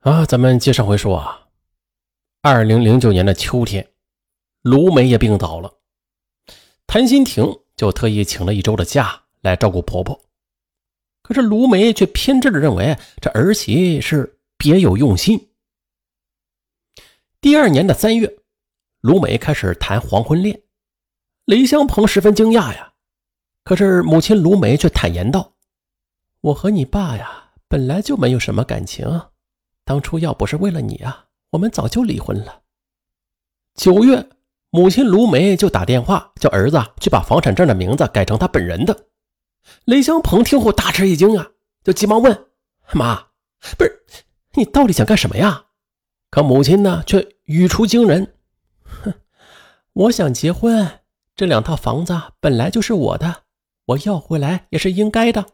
啊，咱们接上回说啊，二零零九年的秋天，卢梅也病倒了，谭新婷就特意请了一周的假来照顾婆婆。可是卢梅却偏执的认为这儿媳是别有用心。第二年的三月，卢梅开始谈黄昏恋，雷香鹏十分惊讶呀。可是母亲卢梅却坦言道：“我和你爸呀，本来就没有什么感情。”当初要不是为了你啊，我们早就离婚了。九月，母亲卢梅就打电话叫儿子去把房产证的名字改成他本人的。雷香鹏听后大吃一惊啊，就急忙问：“妈，不是你到底想干什么呀？”可母亲呢，却语出惊人：“哼，我想结婚，这两套房子本来就是我的，我要回来也是应该的。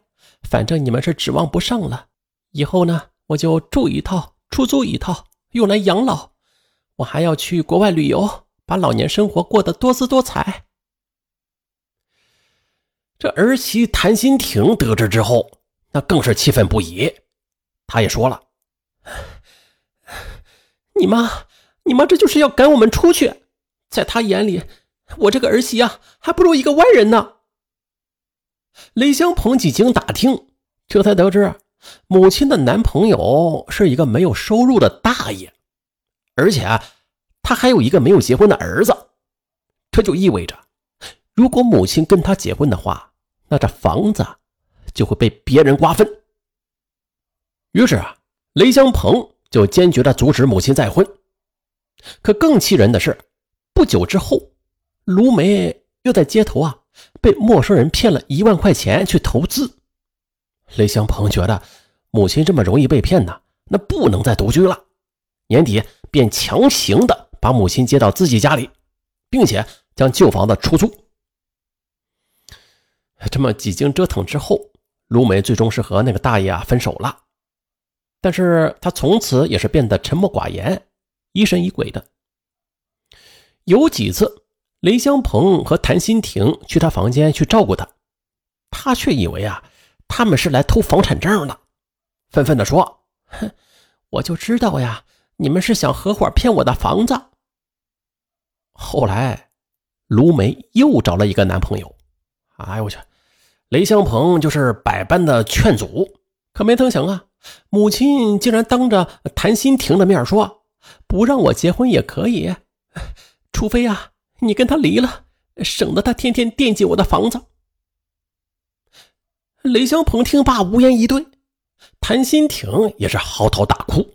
反正你们是指望不上了，以后呢？”我就住一套，出租一套，用来养老。我还要去国外旅游，把老年生活过得多姿多彩。这儿媳谭新婷得知之后，那更是气愤不已。她也说了：“你妈，你妈这就是要赶我们出去。在她眼里，我这个儿媳啊，还不如一个外人呢。”雷香鹏几经打听，这才得知。母亲的男朋友是一个没有收入的大爷，而且啊他还有一个没有结婚的儿子，这就意味着，如果母亲跟他结婚的话，那这房子就会被别人瓜分。于是啊，雷香鹏就坚决的阻止母亲再婚。可更气人的是，不久之后，卢梅又在街头啊被陌生人骗了一万块钱去投资。雷香鹏觉得母亲这么容易被骗呢，那不能再独居了。年底便强行的把母亲接到自己家里，并且将旧房子出租。这么几经折腾之后，卢梅最终是和那个大爷啊分手了。但是他从此也是变得沉默寡言，疑神疑鬼的。有几次，雷香鹏和谭新婷去他房间去照顾他，他却以为啊。他们是来偷房产证的，愤愤地说：“哼，我就知道呀，你们是想合伙骗我的房子。”后来，卢梅又找了一个男朋友。哎呦我去，雷香鹏就是百般的劝阻，可没成想啊，母亲竟然当着谭新婷的面说：“不让我结婚也可以，除非啊，你跟他离了，省得他天天惦记我的房子。”雷香鹏听罢无言以对，谭新婷也是嚎啕大哭。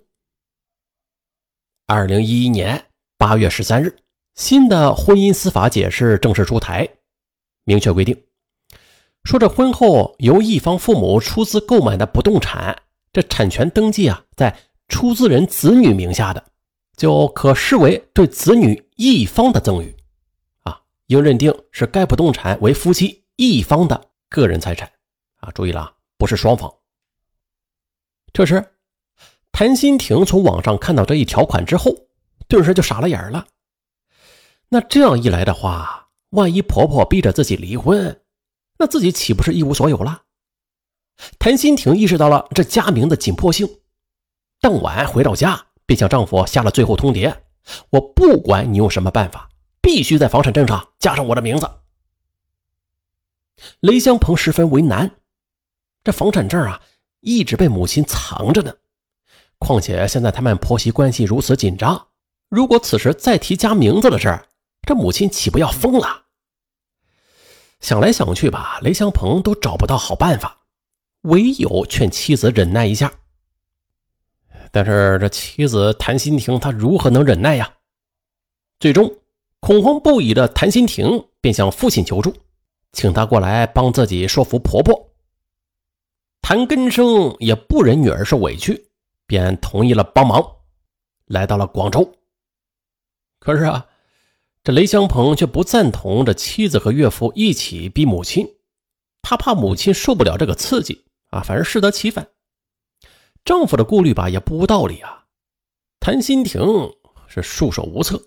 二零一一年八月十三日，新的婚姻司法解释正式出台，明确规定，说这婚后由一方父母出资购买的不动产，这产权登记啊在出资人子女名下的，就可视为对子女一方的赠与，啊，应认定是该不动产为夫妻一方的个人财产。啊，注意了，不是双方。这时，谭新婷从网上看到这一条款之后，顿时就傻了眼了。那这样一来的话，万一婆婆逼着自己离婚，那自己岂不是一无所有了？谭新婷意识到了这家名的紧迫性，当晚回到家，便向丈夫下了最后通牒：“我不管你用什么办法，必须在房产证上加上我的名字。”雷香鹏十分为难。这房产证啊，一直被母亲藏着呢。况且现在他们婆媳关系如此紧张，如果此时再提加名字的事这母亲岂不要疯了？想来想去吧，雷香鹏都找不到好办法，唯有劝妻子忍耐一下。但是这妻子谭新婷，她如何能忍耐呀？最终，恐慌不已的谭新婷便向父亲求助，请他过来帮自己说服婆婆。谭根生也不忍女儿受委屈，便同意了帮忙，来到了广州。可是啊，这雷香鹏却不赞同这妻子和岳父一起逼母亲，他怕母亲受不了这个刺激啊，反而适得其反。丈夫的顾虑吧也不无道理啊，谭新婷是束手无策。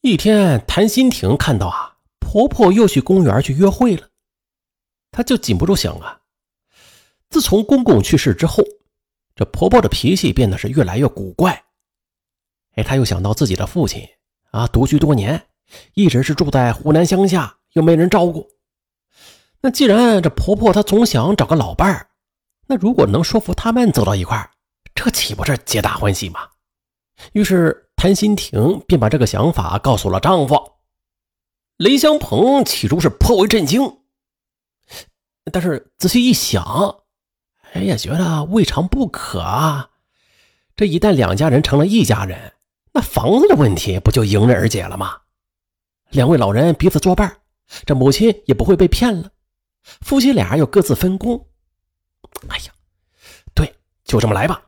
一天，谭新婷看到啊，婆婆又去公园去约会了。他就禁不住想啊，自从公公去世之后，这婆婆的脾气变得是越来越古怪。哎，她又想到自己的父亲啊，独居多年，一直是住在湖南乡下，又没人照顾。那既然这婆婆她总想找个老伴儿，那如果能说服他们走到一块儿，这岂不是皆大欢喜吗？于是谭新婷便把这个想法告诉了丈夫雷香鹏。起初是颇为震惊，但是仔细一想，哎呀，觉得未尝不可啊。这一旦两家人成了一家人，那房子的问题不就迎刃而解了吗？两位老人彼此作伴，这母亲也不会被骗了。夫妻俩又各自分工。哎呀，对，就这么来吧。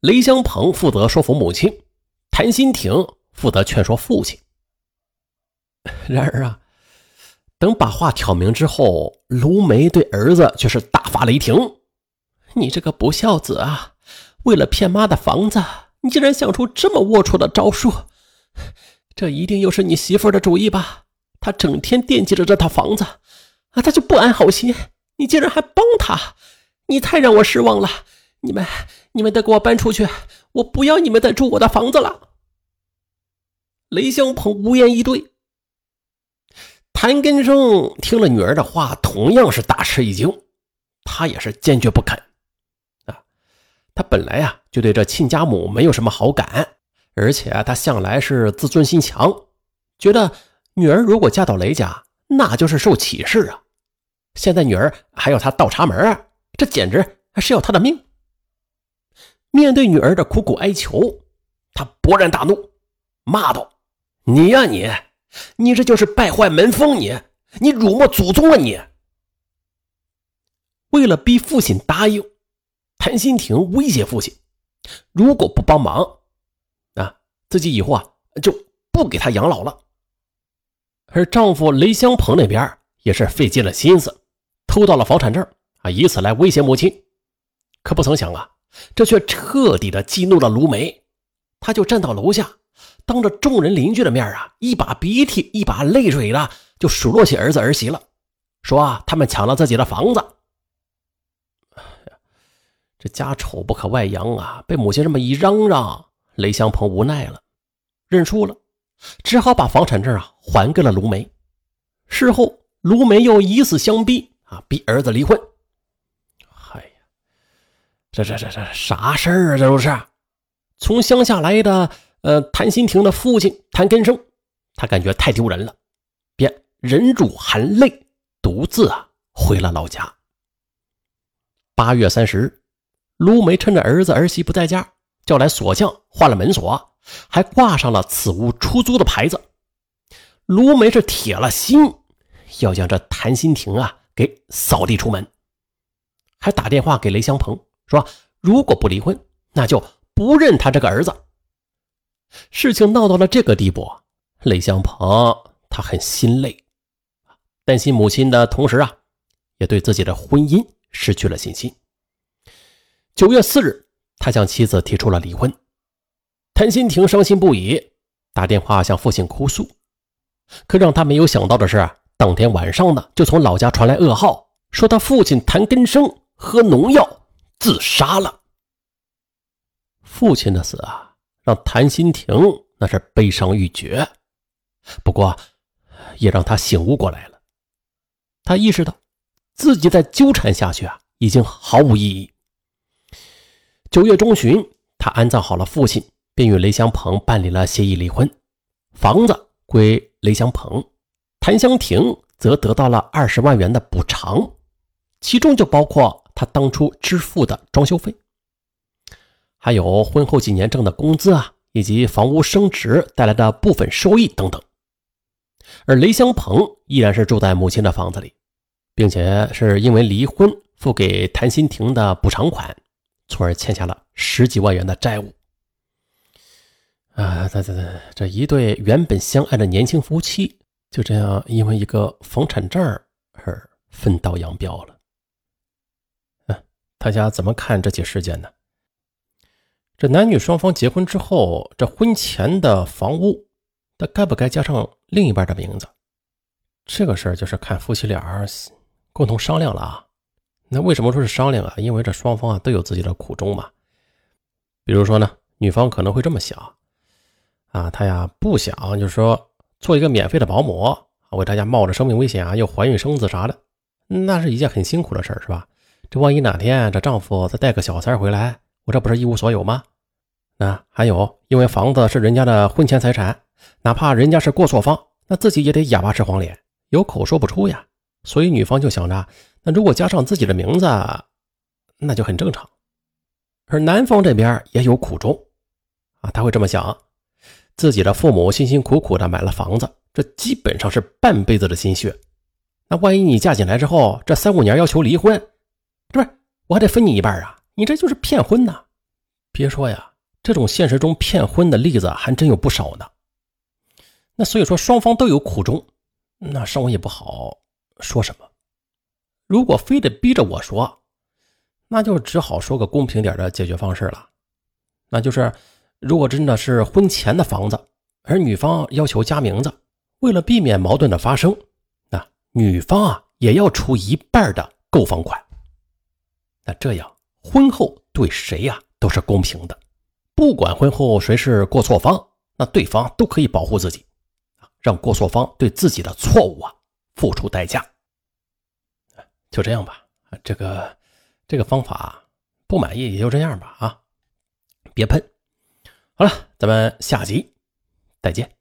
雷香鹏负责说服母亲，谭新婷负责劝说父亲。然而啊，等把话挑明之后，卢梅对儿子却是大发雷霆：“你这个不孝子啊！为了骗妈的房子，你竟然想出这么龌龊的招数！这一定又是你媳妇的主意吧？她整天惦记着这套房子，啊，她就不安好心。你竟然还帮她，你太让我失望了！你们。”你们得给我搬出去！我不要你们再住我的房子了。雷香鹏无言以对。谭根生听了女儿的话，同样是大吃一惊，他也是坚决不肯。啊，他本来啊就对这亲家母没有什么好感，而且他向来是自尊心强，觉得女儿如果嫁到雷家，那就是受歧视啊。现在女儿还要他倒插门，这简直是要他的命。面对女儿的苦苦哀求，他勃然大怒，骂道：“你呀你，你这就是败坏门风！你，你辱没祖宗啊你！”为了逼父亲答应，谭新婷威胁父亲：“如果不帮忙，啊，自己以后啊就不给他养老了。”而丈夫雷香鹏那边也是费尽了心思，偷到了房产证啊，以此来威胁母亲。可不曾想啊！这却彻底的激怒了卢梅，他就站到楼下，当着众人邻居的面啊，一把鼻涕一把泪水的就数落起儿子儿媳了，说啊，他们抢了自己的房子。这家丑不可外扬啊！被母亲这么一嚷嚷，雷香鹏无奈了，认输了，只好把房产证啊还给了卢梅。事后，卢梅又以死相逼啊，逼儿子离婚。这这这这啥事儿啊？这都是从乡下来的。呃，谭新亭的父亲谭根生，他感觉太丢人了，便忍住含泪，独自啊回了老家。八月三十日，卢梅趁着儿子儿媳不在家，叫来锁匠换了门锁，还挂上了此屋出租的牌子。卢梅是铁了心要将这谭新亭啊给扫地出门，还打电话给雷香鹏。说：“如果不离婚，那就不认他这个儿子。”事情闹到了这个地步，雷香鹏他很心累，担心母亲的同时啊，也对自己的婚姻失去了信心。九月四日，他向妻子提出了离婚。谭新婷伤心不已，打电话向父亲哭诉。可让他没有想到的是，当天晚上呢，就从老家传来噩耗，说他父亲谭根生喝农药。自杀了。父亲的死啊，让谭新婷那是悲伤欲绝，不过也让他醒悟过来了。他意识到自己再纠缠下去啊，已经毫无意义。九月中旬，他安葬好了父亲，便与雷香鹏办理了协议离婚，房子归雷香鹏，谭香婷则得到了二十万元的补偿，其中就包括。他当初支付的装修费，还有婚后几年挣的工资啊，以及房屋升值带来的部分收益等等。而雷香鹏依然是住在母亲的房子里，并且是因为离婚付给谭新婷的补偿款，从而欠下了十几万元的债务。啊，这这这这一对原本相爱的年轻夫妻，就这样因为一个房产证而分道扬镳了。大家怎么看这起事件呢？这男女双方结婚之后，这婚前的房屋，他该不该加上另一半的名字？这个事儿就是看夫妻俩共同商量了啊。那为什么说是商量啊？因为这双方啊都有自己的苦衷嘛。比如说呢，女方可能会这么想啊，她呀不想就是说做一个免费的保姆啊，为大家冒着生命危险啊又怀孕生子啥的，那是一件很辛苦的事儿，是吧？这万一哪天这丈夫再带个小三回来，我这不是一无所有吗？那还有，因为房子是人家的婚前财产，哪怕人家是过错方，那自己也得哑巴吃黄连，有口说不出呀。所以女方就想着，那如果加上自己的名字，那就很正常。而男方这边也有苦衷啊，他会这么想：自己的父母辛辛苦苦的买了房子，这基本上是半辈子的心血。那万一你嫁进来之后，这三五年要求离婚，这不是我还得分你一半啊？你这就是骗婚呐！别说呀。这种现实中骗婚的例子还真有不少呢。那所以说双方都有苦衷，那尚文也不好说什么。如果非得逼着我说，那就只好说个公平点的解决方式了。那就是如果真的是婚前的房子，而女方要求加名字，为了避免矛盾的发生，那女方啊也要出一半的购房款。那这样婚后对谁呀都是公平的。不管婚后谁是过错方，那对方都可以保护自己，让过错方对自己的错误啊付出代价。就这样吧，这个这个方法不满意也就这样吧啊，别喷。好了，咱们下集再见。